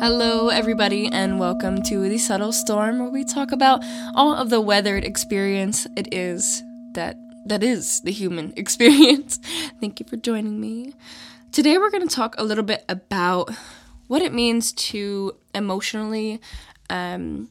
Hello, everybody, and welcome to the Subtle Storm, where we talk about all of the weathered experience it is that that is the human experience. Thank you for joining me. Today, we're going to talk a little bit about what it means to emotionally um,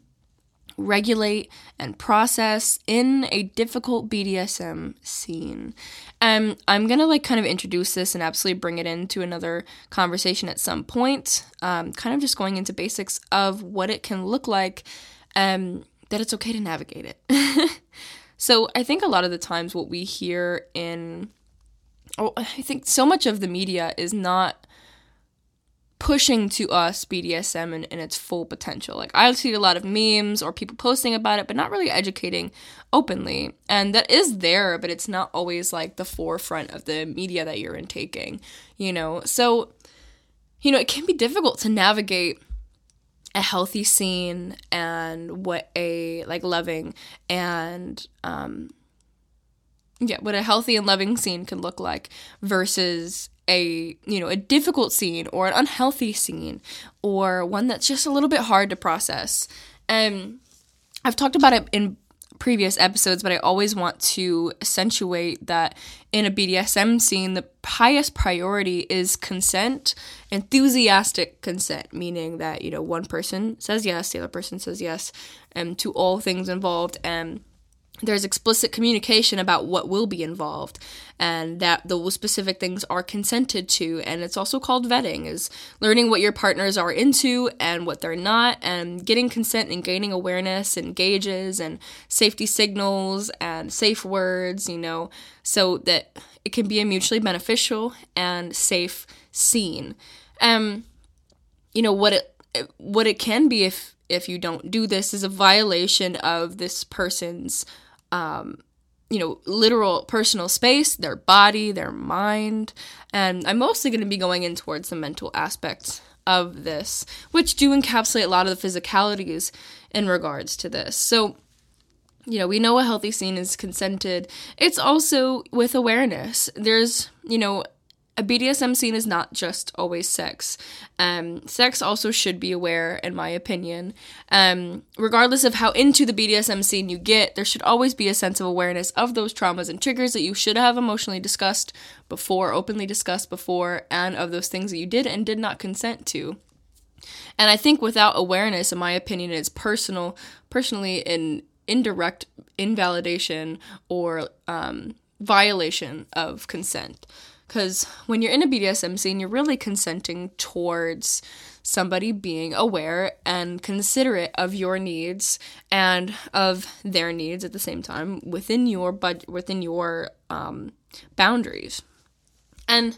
regulate and process in a difficult BDSM scene. Um, I'm gonna like kind of introduce this and absolutely bring it into another conversation at some point. Um, kind of just going into basics of what it can look like, um, that it's okay to navigate it. so I think a lot of the times what we hear in, oh, I think so much of the media is not pushing to us BDSM in, in, its full potential. Like I see a lot of memes or people posting about it, but not really educating openly. And that is there, but it's not always like the forefront of the media that you're intaking, you know? So, you know, it can be difficult to navigate a healthy scene and what a like loving and um yeah, what a healthy and loving scene can look like versus a you know a difficult scene or an unhealthy scene or one that's just a little bit hard to process. And i've talked about it in previous episodes but i always want to accentuate that in a bdsm scene the highest priority is consent enthusiastic consent meaning that you know one person says yes the other person says yes um, to all things involved and there's explicit communication about what will be involved and that those specific things are consented to. And it's also called vetting is learning what your partners are into and what they're not and getting consent and gaining awareness and gauges and safety signals and safe words you know so that it can be a mutually beneficial and safe scene. Um you know what it what it can be if if you don't do this is a violation of this person's um, you know, literal personal space, their body, their mind. And I'm mostly going to be going in towards the mental aspects of this, which do encapsulate a lot of the physicalities in regards to this. So, you know, we know a healthy scene is consented. It's also with awareness. There's, you know, a BDSM scene is not just always sex. Um, sex also should be aware, in my opinion. Um, regardless of how into the BDSM scene you get, there should always be a sense of awareness of those traumas and triggers that you should have emotionally discussed before, openly discussed before, and of those things that you did and did not consent to. And I think without awareness, in my opinion, it's personal, personally, an indirect invalidation or um, violation of consent. Because when you're in a BDSM scene, you're really consenting towards somebody being aware and considerate of your needs and of their needs at the same time within your budget, within your um, boundaries. And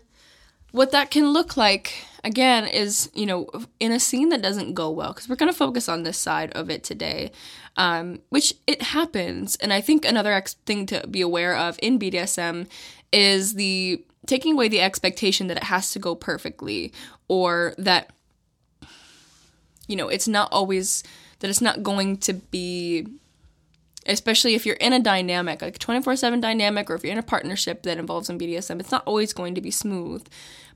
what that can look like again is you know in a scene that doesn't go well because we're going to focus on this side of it today um, which it happens and i think another ex- thing to be aware of in bdsm is the taking away the expectation that it has to go perfectly or that you know it's not always that it's not going to be especially if you're in a dynamic like 24/7 dynamic or if you're in a partnership that involves some BDSM it's not always going to be smooth.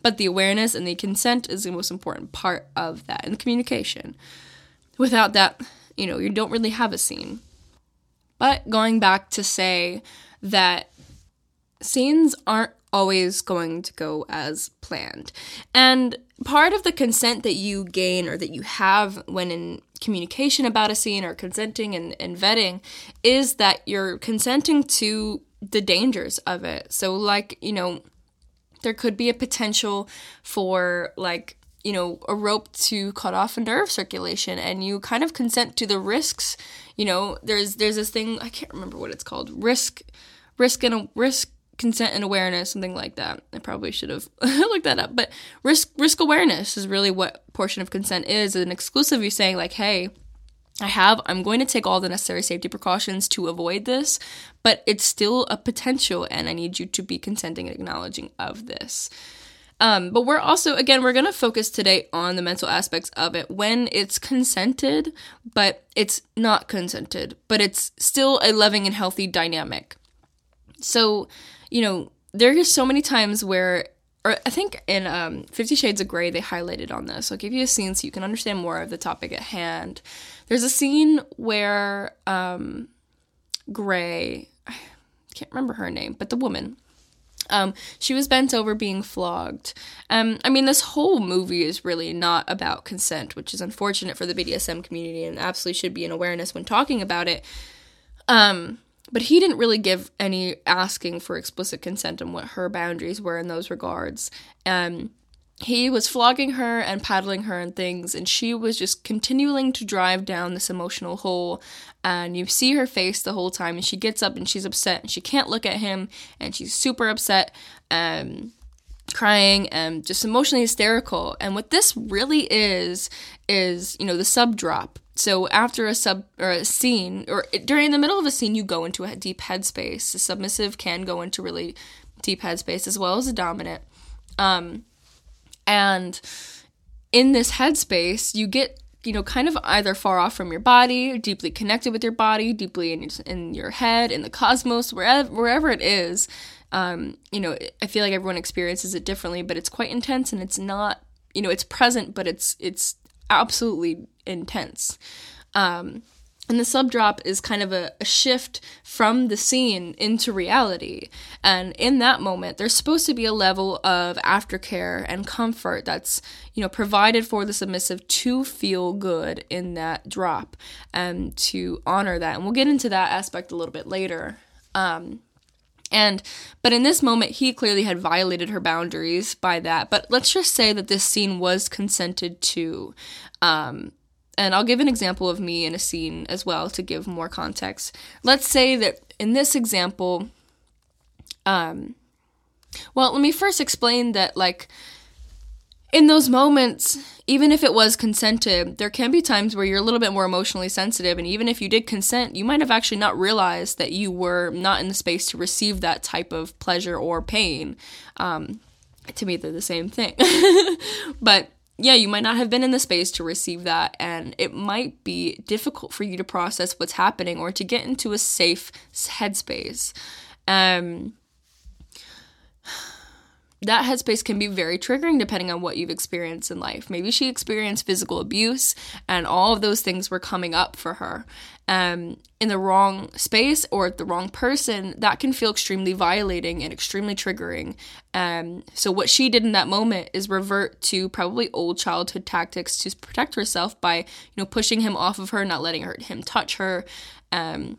But the awareness and the consent is the most important part of that and the communication. Without that you know you don't really have a scene. But going back to say that scenes aren't always going to go as planned. And part of the consent that you gain or that you have when in communication about a scene or consenting and, and vetting is that you're consenting to the dangers of it. So, like, you know, there could be a potential for, like, you know, a rope to cut off a nerve circulation and you kind of consent to the risks. You know, there's there's this thing I can't remember what it's called. Risk risk and a risk consent and awareness, something like that. I probably should have looked that up. But risk risk awareness is really what portion of consent is. An exclusive, you're saying like, hey, I have, I'm going to take all the necessary safety precautions to avoid this, but it's still a potential, and I need you to be consenting and acknowledging of this. Um, but we're also, again, we're going to focus today on the mental aspects of it when it's consented, but it's not consented, but it's still a loving and healthy dynamic. So, you know, there are so many times where or I think in um, Fifty Shades of Grey, they highlighted on this. I'll give you a scene so you can understand more of the topic at hand. There's a scene where um, Grey, I can't remember her name, but the woman, um, she was bent over being flogged. Um, I mean, this whole movie is really not about consent, which is unfortunate for the BDSM community and absolutely should be an awareness when talking about it. Um, but he didn't really give any asking for explicit consent and what her boundaries were in those regards. Um, he was flogging her and paddling her and things, and she was just continuing to drive down this emotional hole. And you see her face the whole time, and she gets up and she's upset, and she can't look at him, and she's super upset, um, crying, and just emotionally hysterical. And what this really is, is, you know, the sub drop. So after a sub or a scene, or during the middle of a scene, you go into a deep headspace. The submissive can go into really deep headspace as well as the dominant. Um, and in this headspace, you get you know, kind of either far off from your body, deeply connected with your body, deeply in, in your head, in the cosmos, wherever wherever it is. Um, you know, I feel like everyone experiences it differently, but it's quite intense, and it's not, you know, it's present, but it's it's absolutely intense. Um, and the sub drop is kind of a, a, shift from the scene into reality. And in that moment, there's supposed to be a level of aftercare and comfort that's, you know, provided for the submissive to feel good in that drop and to honor that. And we'll get into that aspect a little bit later. Um, and but in this moment he clearly had violated her boundaries by that but let's just say that this scene was consented to um, and I'll give an example of me in a scene as well to give more context. Let's say that in this example, um, well, let me first explain that, like, in those moments, even if it was consented, there can be times where you're a little bit more emotionally sensitive, and even if you did consent, you might have actually not realized that you were not in the space to receive that type of pleasure or pain. Um, to me, they're the same thing. but yeah, you might not have been in the space to receive that, and it might be difficult for you to process what's happening or to get into a safe headspace. Um, that headspace can be very triggering depending on what you've experienced in life. Maybe she experienced physical abuse and all of those things were coming up for her. Um, in the wrong space or the wrong person, that can feel extremely violating and extremely triggering. Um, so, what she did in that moment is revert to probably old childhood tactics to protect herself by, you know, pushing him off of her, not letting her, him touch her. Um,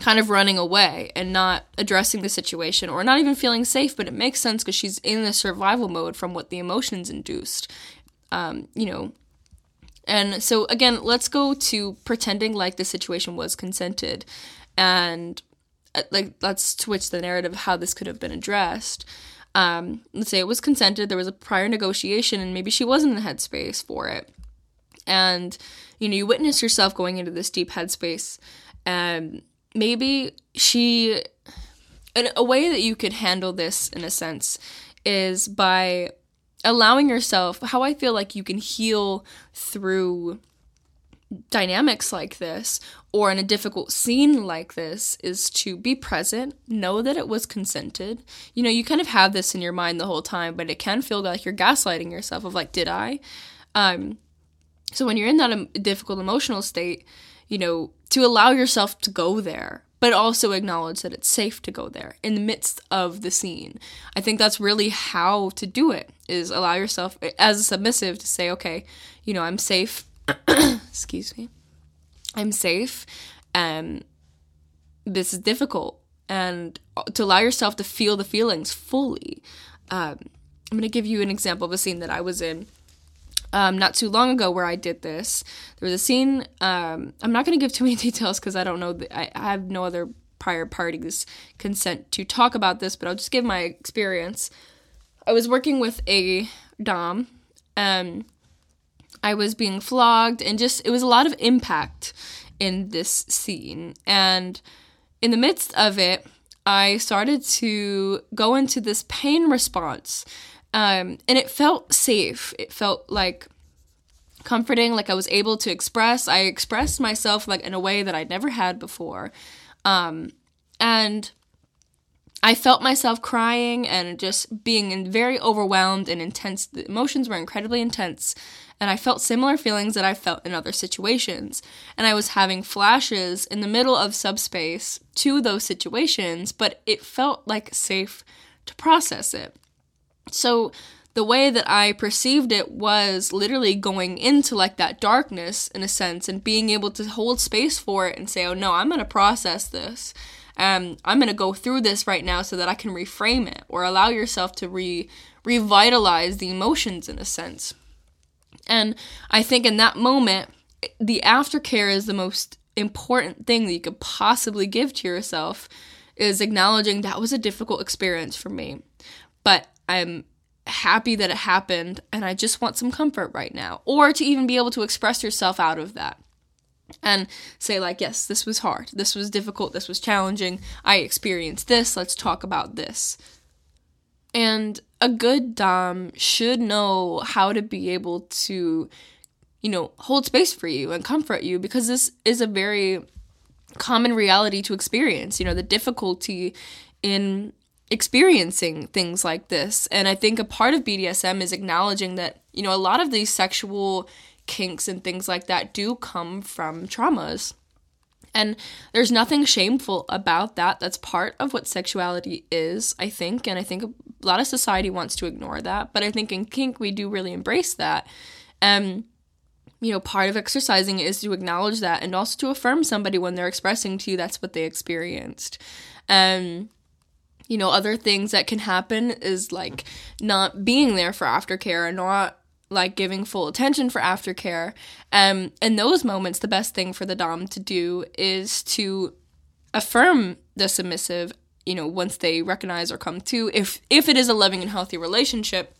kind of running away and not addressing the situation or not even feeling safe, but it makes sense because she's in the survival mode from what the emotions induced. Um, you know, and so again, let's go to pretending like the situation was consented and uh, like let's switch the narrative of how this could have been addressed. Um, let's say it was consented, there was a prior negotiation, and maybe she wasn't in the headspace for it. And you know, you witness yourself going into this deep headspace and maybe she and a way that you could handle this in a sense is by allowing yourself how I feel like you can heal through dynamics like this or in a difficult scene like this is to be present, know that it was consented. You know, you kind of have this in your mind the whole time, but it can feel like you're gaslighting yourself of like, did I? Um, so when you're in that difficult emotional state, you know, to allow yourself to go there, but also acknowledge that it's safe to go there in the midst of the scene. I think that's really how to do it is allow yourself as a submissive to say, okay, you know, I'm safe. Excuse me. I'm safe and this is difficult and to allow yourself to feel the feelings fully. Um, I'm going to give you an example of a scene that I was in um, not too long ago where I did this. There was a scene. Um, I'm not going to give too many details because I don't know. The, I, I have no other prior parties consent to talk about this, but I'll just give my experience. I was working with a dom. and I was being flogged, and just it was a lot of impact in this scene. And in the midst of it, I started to go into this pain response um, and it felt safe. It felt like comforting, like I was able to express. I expressed myself like in a way that I'd never had before. Um, and I felt myself crying and just being very overwhelmed and intense. The emotions were incredibly intense, and I felt similar feelings that I felt in other situations. And I was having flashes in the middle of subspace to those situations, but it felt like safe to process it. So the way that I perceived it was literally going into like that darkness in a sense and being able to hold space for it and say, oh no, I'm going to process this. Um, I'm going to go through this right now so that I can reframe it or allow yourself to re revitalize the emotions in a sense. And I think in that moment, the aftercare is the most important thing that you could possibly give to yourself is acknowledging that was a difficult experience for me. But I'm happy that it happened and I just want some comfort right now. Or to even be able to express yourself out of that and say, like, yes, this was hard, this was difficult, this was challenging, I experienced this, let's talk about this. And a good Dom should know how to be able to, you know, hold space for you and comfort you because this is a very common reality to experience. You know, the difficulty in experiencing things like this. And I think a part of BDSM is acknowledging that, you know, a lot of these sexual kinks and things like that do come from traumas. And there's nothing shameful about that. That's part of what sexuality is, I think. And I think a lot of society wants to ignore that. But I think in kink, we do really embrace that. Um, you know, part of exercising is to acknowledge that and also to affirm somebody when they're expressing to you that's what they experienced. Um, you know, other things that can happen is like not being there for aftercare and not like giving full attention for aftercare. Um, in those moments, the best thing for the Dom to do is to affirm the submissive, you know, once they recognize or come to, if if it is a loving and healthy relationship,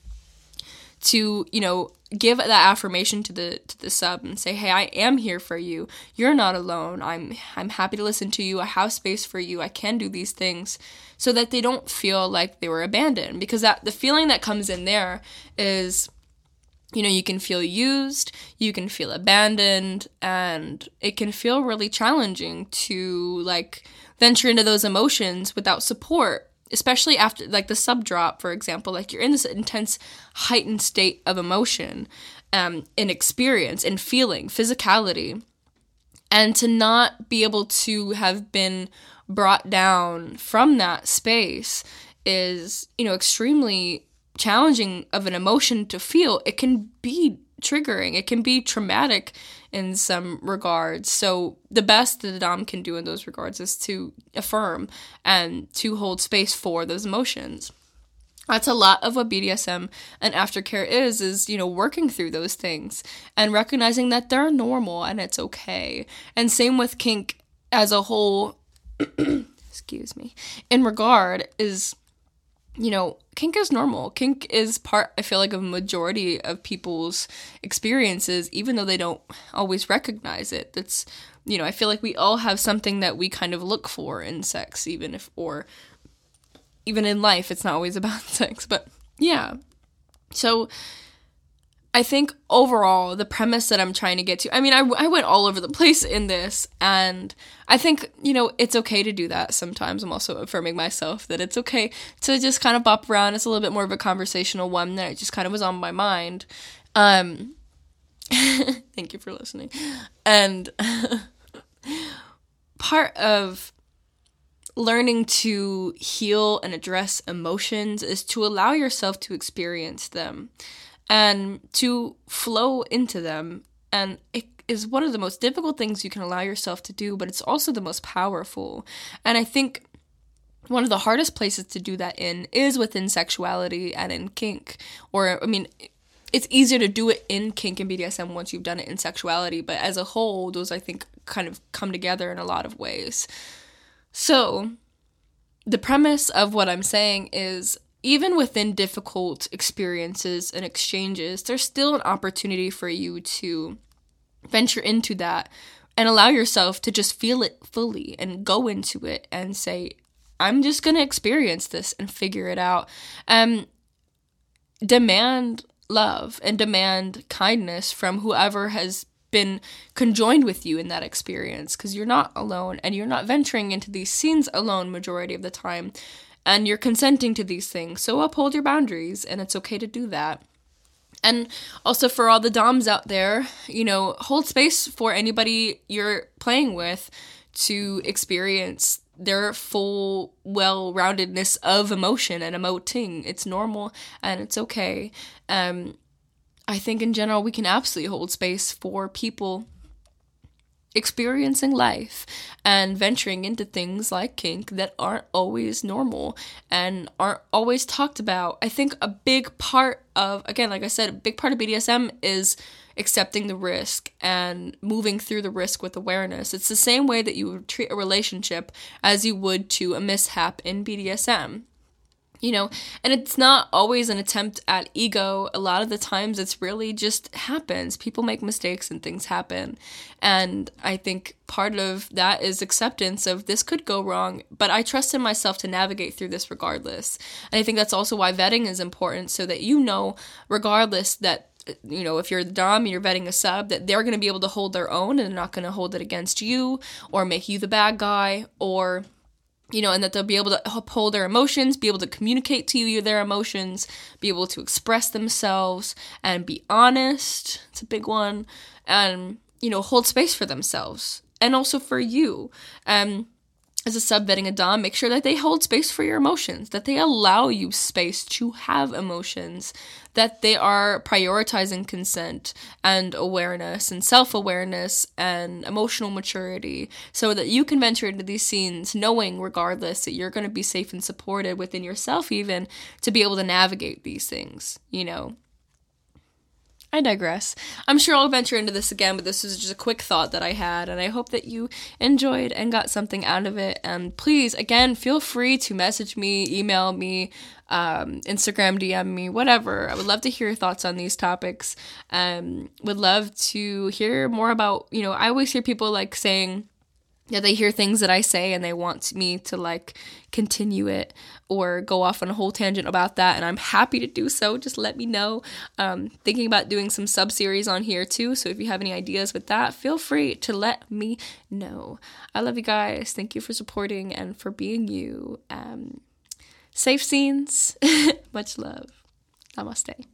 to, you know, give that affirmation to the to the sub and say, "Hey, I am here for you. You're not alone. I'm I'm happy to listen to you. I have space for you. I can do these things." So that they don't feel like they were abandoned because that the feeling that comes in there is you know, you can feel used, you can feel abandoned, and it can feel really challenging to like venture into those emotions without support especially after like the sub drop for example like you're in this intense heightened state of emotion um and experience and feeling physicality and to not be able to have been brought down from that space is you know extremely challenging of an emotion to feel. It can be triggering it can be traumatic in some regards. So the best that the Dom can do in those regards is to affirm and to hold space for those emotions. That's a lot of what BDSM and aftercare is, is, you know, working through those things and recognizing that they're normal and it's okay. And same with kink as a whole, excuse me, in regard is you know, kink is normal. Kink is part, I feel like, of a majority of people's experiences, even though they don't always recognize it. That's, you know, I feel like we all have something that we kind of look for in sex, even if, or even in life, it's not always about sex. But yeah. So, I think overall, the premise that I'm trying to get to, I mean, I, I went all over the place in this, and I think, you know, it's okay to do that sometimes. I'm also affirming myself that it's okay to just kind of bop around. It's a little bit more of a conversational one that just kind of was on my mind. Um, thank you for listening. And part of learning to heal and address emotions is to allow yourself to experience them and to flow into them. And it is one of the most difficult things you can allow yourself to do, but it's also the most powerful. And I think one of the hardest places to do that in is within sexuality and in kink. Or, I mean, it's easier to do it in kink and BDSM once you've done it in sexuality, but as a whole, those I think kind of come together in a lot of ways. So, the premise of what I'm saying is even within difficult experiences and exchanges, there's still an opportunity for you to venture into that and allow yourself to just feel it fully and go into it and say, I'm just going to experience this and figure it out. Um, demand love and demand kindness from whoever has been conjoined with you in that experience because you're not alone and you're not venturing into these scenes alone majority of the time and you're consenting to these things. So uphold your boundaries, and it's okay to do that. And also for all the DOMs out there, you know, hold space for anybody you're playing with to experience their full well roundedness of emotion and emoting. It's normal and it's okay. Um, I think in general, we can absolutely hold space for people experiencing life and venturing into things like kink that aren't always normal and aren't always talked about. I think a big part of, again, like I said, a big part of BDSM is accepting the risk and moving through the risk with awareness. It's the same way that you would treat a relationship as you would to a mishap in BDSM you know? And it's not always an attempt at ego. A lot of the times it's really just happens. People make mistakes and things happen. And i think part of that is acceptance of this could go wrong but i trust in myself to navigate through this regardless. And i think that's also why vetting is important so that you know regardless that you know, if you're the Dom and you're vetting a sub, that they're going to be able to hold their own and they're not going to hold it against you or make you the bad guy or you know, and that they'll be able to uphold their emotions, be able to communicate to you their emotions, be able to express themselves and be honest. It's a big one. And, you know, hold space for themselves and also for you. Um, as a sub vetting a Dom, make sure that they hold space for your emotions, that they allow you space to have emotions, that they are prioritizing consent and awareness and self awareness and emotional maturity so that you can venture into these scenes knowing, regardless, that you're going to be safe and supported within yourself, even to be able to navigate these things, you know. I digress. I'm sure I'll venture into this again, but this is just a quick thought that I had, and I hope that you enjoyed and got something out of it. And please, again, feel free to message me, email me, um, Instagram DM me, whatever. I would love to hear your thoughts on these topics. Um, would love to hear more about, you know, I always hear people like saying, yeah, they hear things that I say and they want me to like continue it or go off on a whole tangent about that, and I'm happy to do so. Just let me know. Um, thinking about doing some sub series on here too, so if you have any ideas with that, feel free to let me know. I love you guys. Thank you for supporting and for being you. Um, safe scenes. Much love. Namaste.